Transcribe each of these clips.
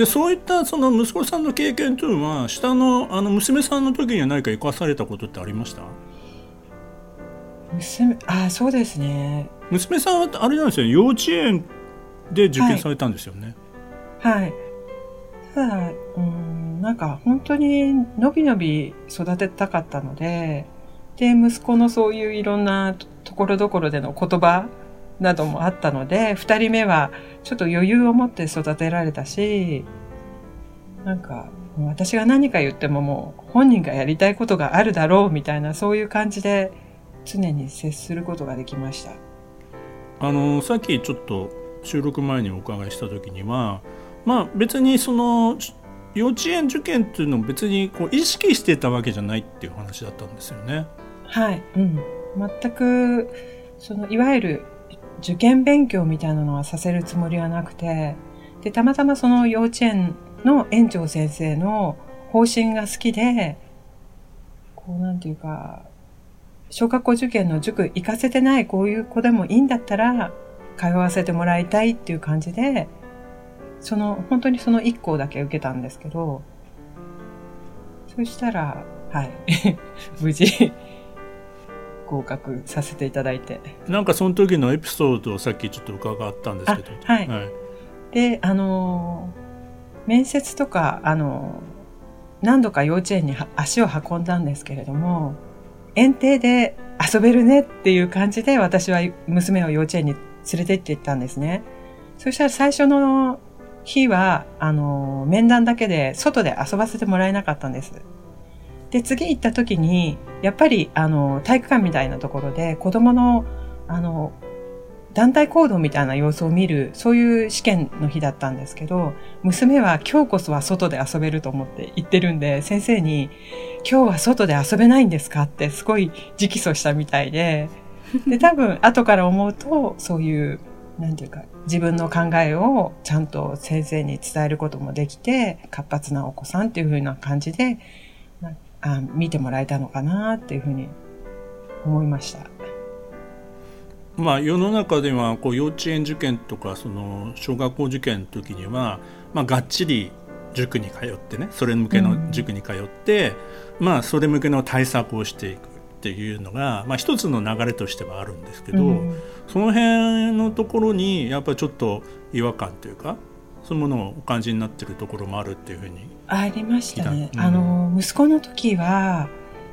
でそういったその息子さんの経験というのは下のあの娘さんの時には何か生かされたことってありました？娘あそうですね。娘さんはあれなんですよ幼稚園で受験されたんですよね。はい、はい、ただうんなんか本当にのびのび育てたかったのでで息子のそういういろんなところどころでの言葉などもあったので2人目はちょっと余裕を持って育てられたしなんか私が何か言ってももう本人がやりたいことがあるだろうみたいなそういう感じで常に接することができましたあのさっきちょっと収録前にお伺いした時にはまあ別にその幼稚園受験っていうのを別にこう意識してたわけじゃないっていう話だったんですよね。はい、うん、全くそのいわゆる受験勉強みたいなのはさせるつもりはなくてでたまたまその幼稚園の園長先生の方針が好きでこうなんていうか小学校受験の塾行かせてないこういう子でもいいんだったら通わせてもらいたいっていう感じで、その、本当にその1校だけ受けたんですけど、そしたら、はい、無事、合格させていただいて。なんかその時のエピソードをさっきちょっと伺ったんですけど。はい、はい。で、あの面接とか、あの何度か幼稚園に足を運んだんですけれども、園庭で遊べるねっていう感じで私は娘を幼稚園に連れてって行ったんですね。そしたら最初の日は、あの、面談だけで外で遊ばせてもらえなかったんです。で、次行った時に、やっぱり、あの、体育館みたいなところで子供の、あの、団体行動みたいな様子を見る、そういう試験の日だったんですけど、娘は今日こそは外で遊べると思って行ってるんで、先生に、今日は外で遊べないんですか？ってすごい直訴したみたいで、で、多分後から思うと、そういう、なんていうか、自分の考えをちゃんと先生に伝えることもできて、活発なお子さんっていう風な感じで、あ見てもらえたのかなっていうふうに思いました。まあ、世の中ではこう幼稚園受験とかその小学校受験の時には、まあ、がっちり塾に通ってねそれ向けの塾に通って、うん、まあ、それ向けの対策をしていくっていうのが、まあ、一つの流れとしてはあるんですけど、うん、その辺のところにやっぱりちょっと違和感というかそういうものをお感じになってるところもあるっていうふうにありましたね、うん、あの息子の時は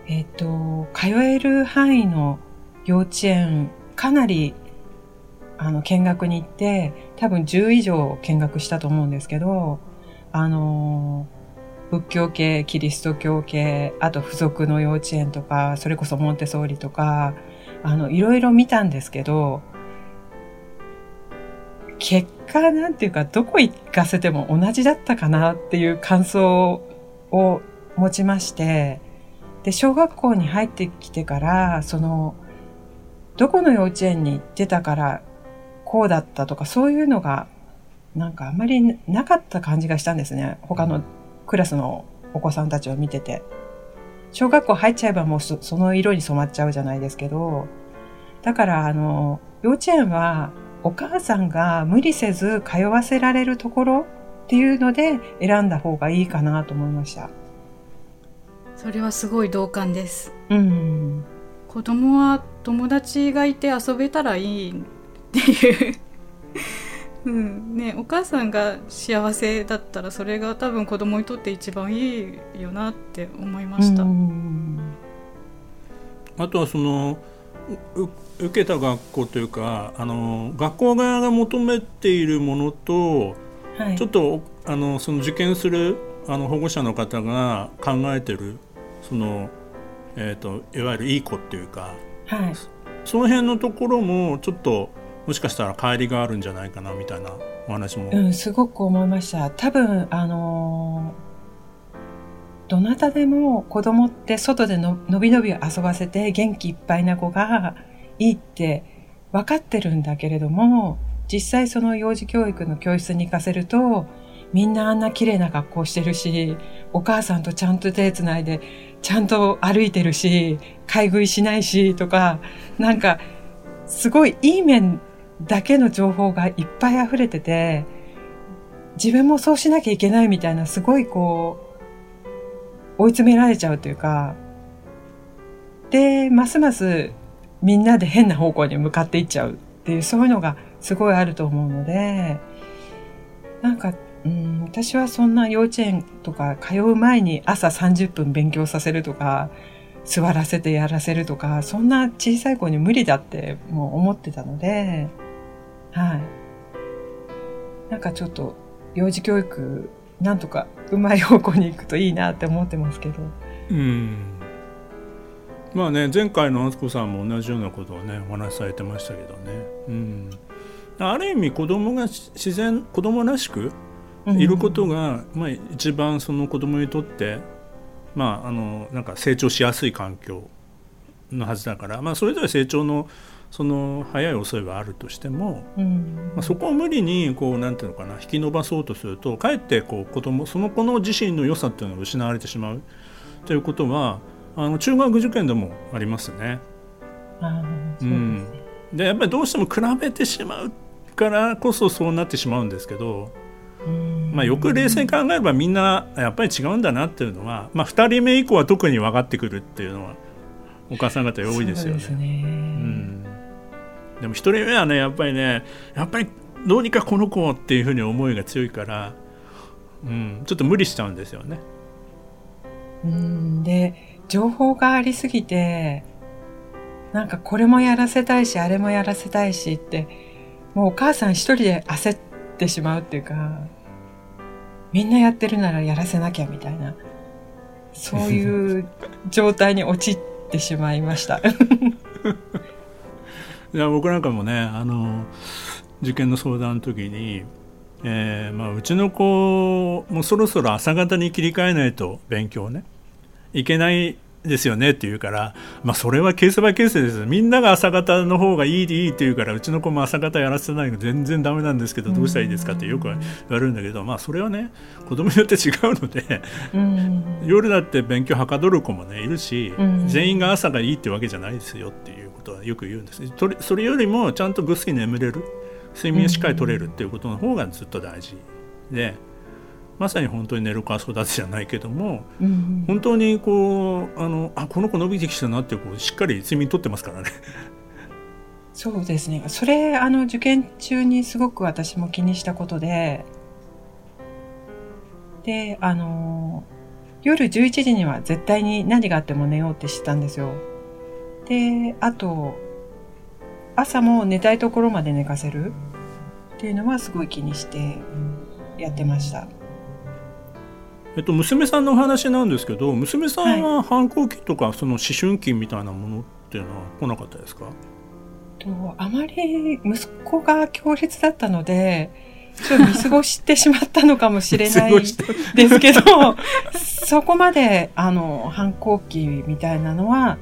えっ、と通える範囲の幼稚園かなりあの見学に行って多分10以上見学したと思うんですけどあの仏教系キリスト教系あと付属の幼稚園とかそれこそモンテソーリとかあのいろいろ見たんですけど結果なんていうかどこ行かせても同じだったかなっていう感想を持ちましてで小学校に入ってきてからそのどこの幼稚園に行ってたからこうだったとかそういうのがなんかあまりなかった感じがしたんですね。他のクラスのお子さんたちを見てて。小学校入っちゃえばもうその色に染まっちゃうじゃないですけど、だからあの、幼稚園はお母さんが無理せず通わせられるところっていうので選んだ方がいいかなと思いました。それはすごい同感です。うん。子供は友達がいて遊べたらいいっていう。うん。ね、お母さんが幸せだったらそれが多分子供にとって一番いいよなって思いました。あとはその受けた学校というかあの学校側が求めているものと、はい、ちょっとあのその受験するあの保護者の方が考えてるそのえーと、いわゆるいい子っていうか、はい、その辺のところもちょっともしかしたら乖離があるんじゃないかなみたいなお話も。うん、すごく思いました。多分、あのー、どなたでも子供って外でののびのび遊ばせて元気いっぱいな子がいいって分かってるんだけれども、実際その幼児教育の教室に行かせると、みんなあんな綺麗な格好してるし、お母さんとちゃんと手つないで、ちゃんと歩いてるし、買い食いしないし、とか、なんか、すごいいい面だけの情報がいっぱい溢れてて、自分もそうしなきゃいけないみたいな、すごいこう、追い詰められちゃうというか、で、ますますみんなで変な方向に向かっていっちゃうっていう、そういうのがすごいあると思うので、なんか、うん、私はそんな幼稚園とか通う前に朝30分勉強させるとか、座らせてやらせるとか、そんな小さい子に無理だってもう思ってたので、はい。なんかちょっと幼児教育、なんとかうまい方向に行くといいなって思ってますけど。うん。まあね、前回のあつこさんも同じようなことをね、お話しされてましたけどね。うん。ある意味子供が自然、子供らしくいることが、うん、まあ一番その子供にとってまあ、あのなんか成長しやすい環境のはずだから、まあ、それぞれ成長のその早い遅いはあるとしても、うん、まあ、そこを無理にこうなんていうのかな引き伸ばそうとするとかえってこう子供その子の自身の良さっていうのが失われてしまうということはあの中学受験でもありますね。うん、でやっぱりどうしても比べてしまうからこそそうなってしまうんですけど。まあ、よく冷静に考えればみんなやっぱり違うんだなっていうのは、まあ、2人目以降は特に分かってくるっていうのはお母さん方多いですよね。ね。うん、でも1人目はねやっぱりねやっぱりどうにかこの子っていうふうに思いが強いから、うん、ちょっと無理しちゃうんですよね。うん。で情報がありすぎてなんかこれもやらせたいしあれもやらせたいしってもうお母さん一人で焦ってしまうっていうかみんなやってるならやらせなきゃみたいな、そういう状態に陥ってしまいました。いや僕なんかもねあの受験の相談の時に、えーまあ、うちの子もそろそろ朝方に切り替えないと勉強ねいけないですよねって言うから、まあ、それはケースバイケースですみんなが朝方の方がいいいいって言うからうちの子も朝方やらせないの全然ダメなんですけどどうしたらいいですかってよく言われるんだけど、まあ、それはね子供によって違うので夜だって勉強はかどる子もねいるし全員が朝がいいってわけじゃないですよっていうことはよく言うんです。それよりもちゃんとぐっすり眠れる睡眠をしっかりとれるっていうことの方がずっと大事。で。まさに本当に寝る子育てじゃないけども、うん、本当にこうあのあこの子伸びてきたなってこうしっかり睡眠とってますからね。そうですねそれあの受験中にすごく私も気にしたことでであの夜11時には絶対に何があっても寝ようって知ったんですよ。であと朝も寝たいところまで寝かせるっていうのはすごい気にしてやってました。えっと、娘さんのお話なんですけど娘さんは反抗期とか、その思春期みたいなものっていうのは来なかったですか？とあまり息子が強烈だったのでちょっと見過ごしてしまったのかもしれないですけどそこまであの反抗期みたいなのは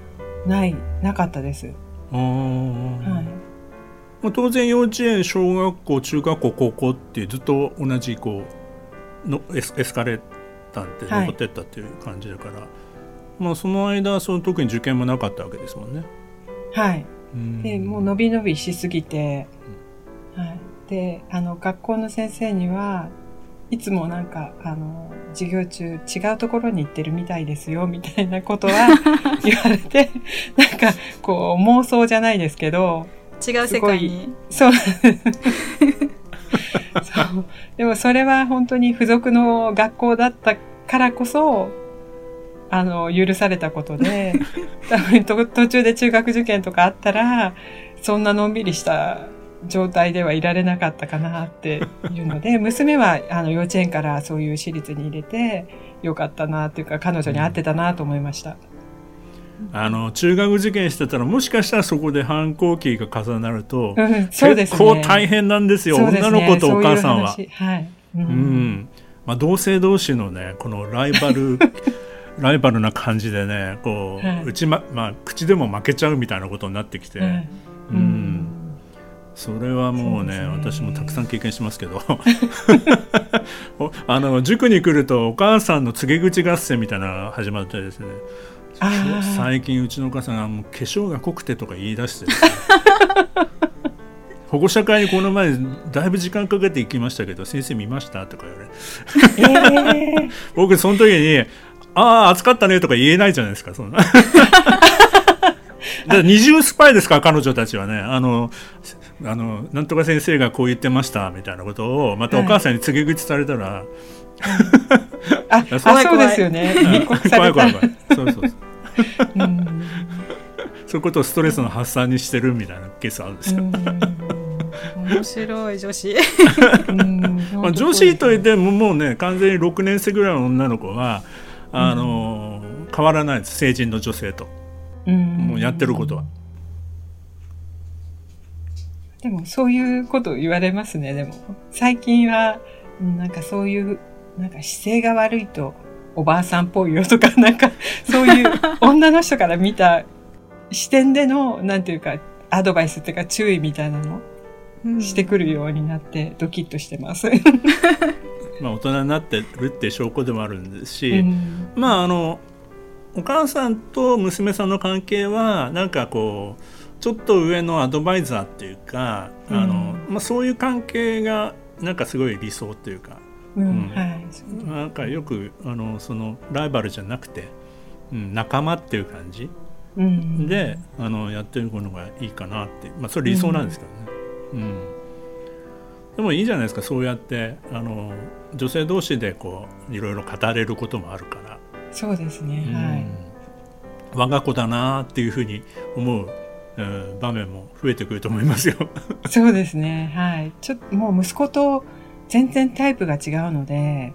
ないなかったです。あはい。当然幼稚園小学校中学校高校ってずっと同じこうのエスエスカレーったって残ってったっていう感じだから、はい、まあその間その特に受験もなかったわけですもんね。はい。でもう伸び伸びしすぎて、うん、はい。であの学校の先生にはいつもなんかあの授業中違うところに行ってるみたいですよみたいなことは 言われてなんかこう妄想じゃないですけど違う世界にそう でもそれは本当に付属の学校だったからこそ、あの、許されたことで、多分途中で中学受験とかあったら、そんなのんびりした状態ではいられなかったかなっていうので、娘はあの幼稚園からそういう私立に入れてよかったなっていうか、彼女に合ってたなと思いました。あの中学受験してたらもしかしたらそこで反抗期が重なると、うん、ね、結構大変なんですよ、ね、女の子とお母さんは。はい、うん、うん、まあ、同性同士のねこのライバル ライバルな感じでねこう、はい、うちままあ、口でも負けちゃうみたいなことになってきて、はい、うん、それはもうね、ね、私もたくさん経験しますけど。あの塾に来るとお母さんの告げ口合戦みたいなのが始まってですね最近うちのお母さんがもう化粧が濃くてとか言い出して、保護者会にこの前だいぶ時間かけて行きましたけど先生見ました？とか言われ、えー、僕その時に「ああ暑かったね」とか言えないじゃないですかそんな。だ二重スパイですか彼女たちはね。あのあのなんとか先生がこう言ってましたみたいなことをまたお母さんに告げ口されたら、はい、ああそうですよね。怖い怖い怖い。そうそうそうそういうことをストレスの発散にしてるみたいなケースあるんですよ。面白い女子。まあ、女子といってももうね完全に6年生ぐらいの女の子はあの、うん、変わらないです。成人の女性と、うん、もうやってることは。でもそういうことを言われますね。でも最近はなんかそういうなんか姿勢が悪いとおばあさんっぽいよとかなんか そういう女の人から見た視点でのなんていうかアドバイスっていうか注意みたいなのしてくるようになってドキッとしてます。まあ大人になってるって証拠でもあるんですし、うん、まああのお母さんと娘さんの関係はなんかこうちょっと上のアドバイザーっていうか、うん、あのまあ、そういう関係がなんかすごい理想っていうか、うん。はい、なんかよくあのそのライバルじゃなくて、うん、仲間っていう感じ、うん、であのやってるのがいいかなって、まあ、それ理想なんですけどね。うん。でもいいじゃないですか。そうやってあの女性同士でこういろいろ語れることもあるから。そうですね、うん、はい。我が子だなっていうふうに思う、うん、場面も増えてくると思いますよ。そうですね。はい。ちょっともう息子と全然タイプが違うので、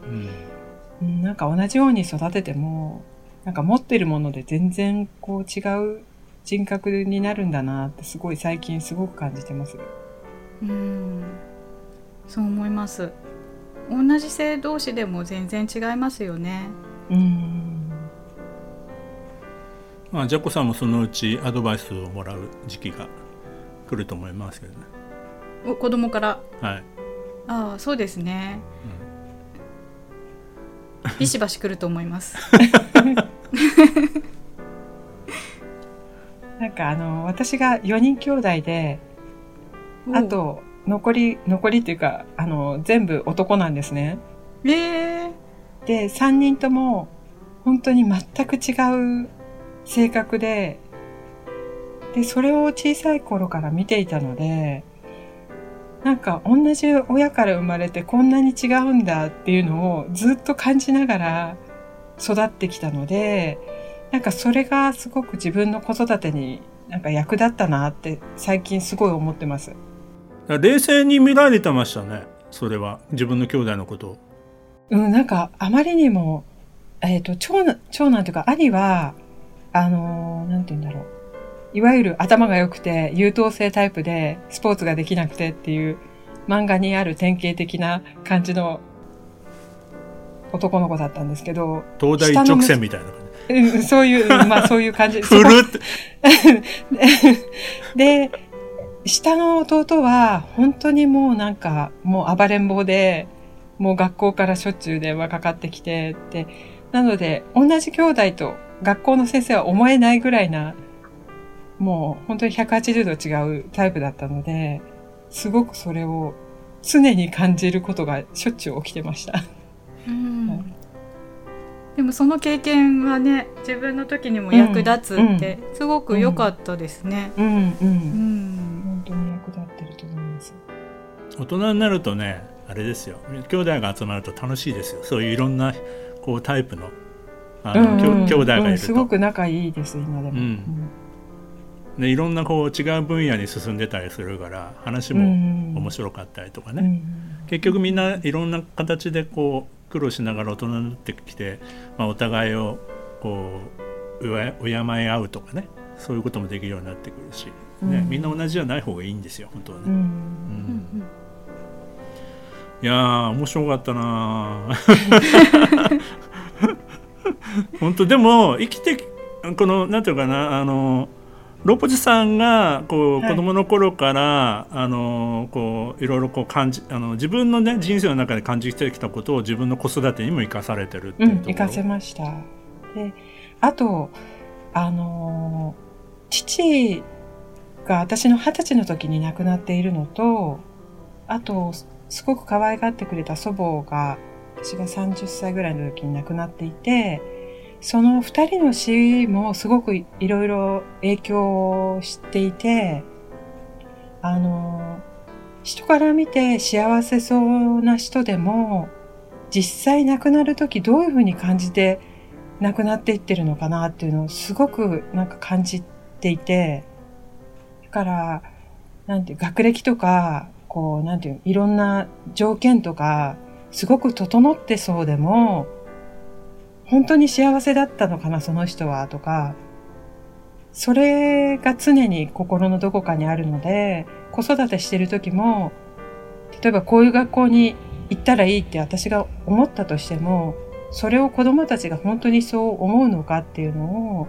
うん、なんか同じように育ててもなんか持ってるもので全然こう違う人格になるんだなってすごい最近すごく感じてます。うん。そう思います。同じ性同士でも全然違いますよね。うん。まあジャコさんもそのうちアドバイスをもらう時期が来ると思いますけどね。お子供から。はいああそうですね、うん、ビシバシ来ると思います。なんかあの私が4人兄弟であと残り、残りっていうか、あの、全部男なんですね。ええー、で、3人とも、本当に全く違う性格で、で、それを小さい頃から見ていたので、なんか同じ親から生まれてこんなに違うんだっていうのをずっと感じながら育ってきたので、なんかそれがすごく自分の子育てになんか役立ったなって最近すごい思ってます。冷静に見られてましたねそれは自分の兄弟のことを。うんなんかあまりにも、えっ、ー、と長男長男というか兄はあのー、なんて言うんだろういわゆる頭が良くて優等生タイプでスポーツができなくてっていう漫画にある典型的な感じの男の子だったんですけど。東大一直線みたいな感じ。うん、そういう、まあそういう感じ。ふるって。で、下の弟は本当にもうなんかもう暴れん坊で、もう学校からしょっちゅう電話かかってきてって、なので同じ兄弟と学校の先生は思えないぐらいな、もう本当に180度違うタイプだったので、すごくそれを常に感じることがしょっちゅう起きてました。うん、でもその経験はね自分の時にも役立つってすごく良かったですね。うん、うん、うん。当に役立ってると思います。大人になるとねあれですよ。兄弟が集まると楽しいですよ。そういういろんなこうタイプのあの、うん。うん、兄弟がいると、うん、すごく仲いいです今でも、うんでいろんなこう違う分野に進んでたりするから話も面白かったりとかね、結局みんないろんな形でこう苦労しながら大人になってきて、まあ、お互いをこう敬い合うとかね。そういうこともできるようになってくるし。ね、みんな同じじゃない方がいいんですよ本当はね。うん、いや面白かったな 本当でも生きてこのなんていうかなあのロポジさんがこう、子供の頃から、あのこういろいろこう感じあの自分のね人生の中で感じてきたことを自分の子育てにも生かされてるっていうところ、うん、生かせました。であとあの父が私の二十歳の時に亡くなっているのと、あと、すごく可愛がってくれた祖母が、私が30歳ぐらいの時に亡くなっていて、その二人の死もすごくいろいろ影響をしていて、あの、人から見て幸せそうな人でも、実際亡くなる時どういうふうに感じて亡くなっていってるのかなっていうのをすごくなんか感じていて、だから、なんていう、学歴とか、こう、なんていう、いろんな条件とか、すごく整ってそうでも、本当に幸せだったのかな、その人は、とか、それが常に心のどこかにあるので、子育てしてる時も、例えばこういう学校に行ったらいいって私が思ったとしても、それを子供たちが本当にそう思うのかっていうのを、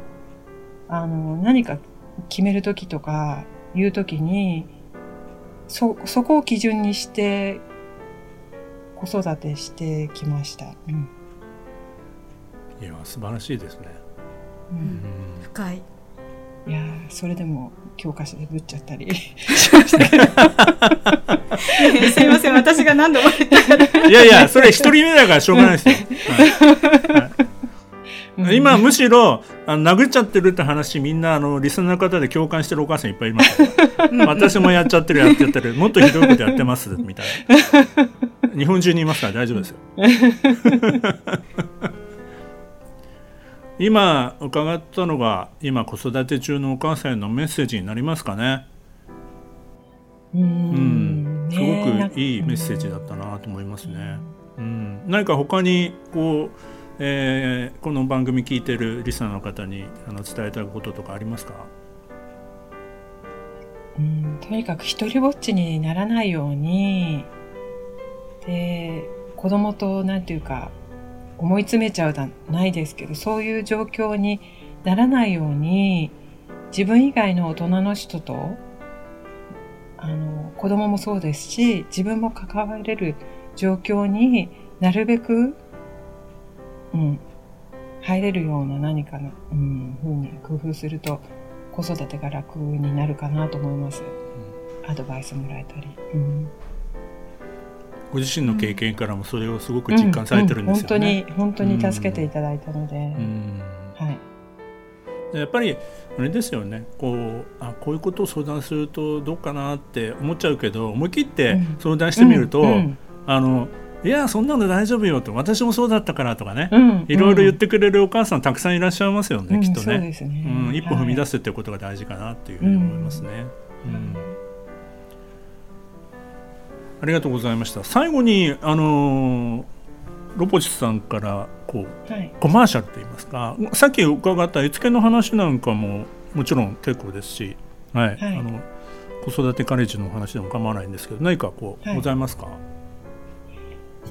あの、何か決める時とか言う時に、そ、そこを基準にして子育てしてきました。うん。いや、素晴らしいですね。うん、深い。いやそれでも教科書でぶっちゃったり。しましたけどすいません私が何度も言ったから。いやいやそれ一人目だからしょうがないですよ、はい。はい、今むしろあの殴っちゃってるって話みんなあのリスナーの方で共感してるお母さんいっぱいいます私もやっちゃってるやってやってる。もっとひどいことやってますみたいな。日本中にいますから大丈夫ですよ 今伺ったのが今子育て中のお母さんへのメッセージになりますかね。うん。すごくいいメッセージだったなと思いますね。うん、何か他にこう、えー、この番組聞いてるリスナーの方にあの伝えたいこととかありますか？うん。とにかく一人ぼっちにならないように。で子供となんていうか思い詰めちゃうじゃないですけど、そういう状況にならないように、自分以外の大人の人と、あの、子供もそうですし、自分も関われる状況になるべく、うん、入れるような何かの、うん、ふうに工夫すると、子育てが楽になるかなと思います。アドバイスもらえたり。うんご自身の経験からもそれをすごく実感されてるんですよね。うんうん、本当に本当に助けていただいたので、はい、やっぱりあれですよね。こうあこういうことを相談するとどうかなって思っちゃうけど思い切って相談してみると、あのいやそんなの大丈夫よと私もそうだったからとかね、うん、いろいろ言ってくれるお母さんたくさんいらっしゃいますよね、うん、きっとね、ね、うん、一歩踏み出すっていうことが大事かなっていうふうに思いますね。うんありがとうございました。最後にあのロポチスさんからこう、はい、コマーシャルといいますか。さっき伺った絵付けの話なんかももちろん結構ですし、はい、はい、あの子育てカレッジの話でも構わないんですけど何かこう、はい、ございますか？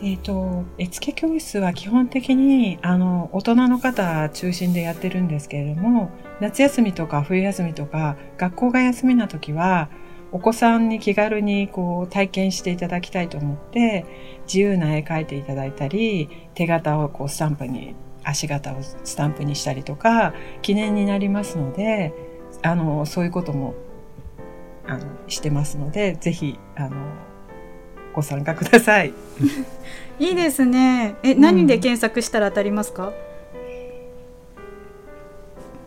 えーと、絵付け教室は基本的にあの大人の方中心でやってるんですけれども夏休みとか冬休みとか学校が休みな時はお子さんに気軽にこう体験していただきたいと思って自由な絵描いていただいたり手形をこうスタンプに足形をスタンプにしたりとか記念になりますのであのそういうこともあのしてますのでぜひあのご参加ください。いいですね。え、何で検索したら当たりますか？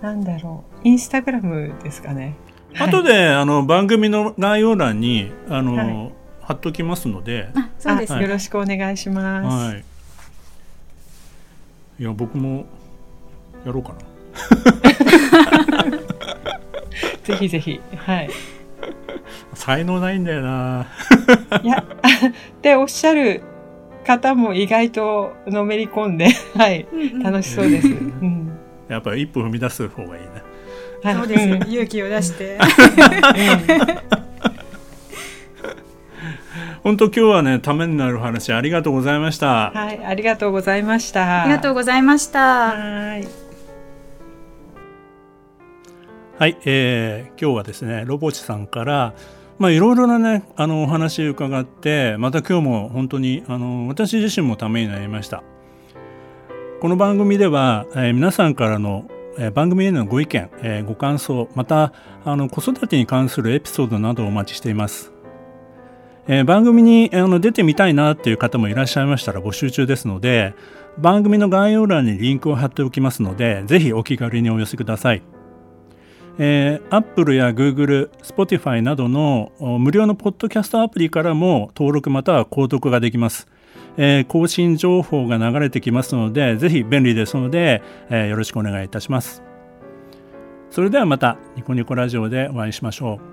なんだろう。インスタグラムですかね。後であの番組の概要欄にあの、はい、貼っときますので、そうです、よろしくお願いします。はい。いや僕もやろうかな。ぜひぜひはい。才能ないんだよな。いやっておっしゃる方も意外とのめり込んで、はい、楽しそうです。うん、やっぱり一歩踏み出す方がいいね。そうです。よ勇気を出して。本当今日はねためになる話ありがとうございました。はいありがとうございました。ありがとうございました。はい。はい、えー、今日はですねロボチさんからまあいろいろなねあのお話を伺ってまた今日も本当にあの私自身もためになりました。この番組では、えー、皆さんからのえ、番組へのご意見、え、ご感想またあの子育てに関するエピソードなどをお待ちしています、え、番組にあの出てみたいなっていう方もいらっしゃいましたら募集中ですので番組の概要欄にリンクを貼っておきますのでぜひお気軽にお寄せくださいえー、Apple や Google、Spotify などの無料のポッドキャストアプリからも登録または購読ができます。えー、更新情報が流れてきますので、ぜひ便利ですので、えー、よろしくお願いいたします。それではまたニコニコラジオでお会いしましょう。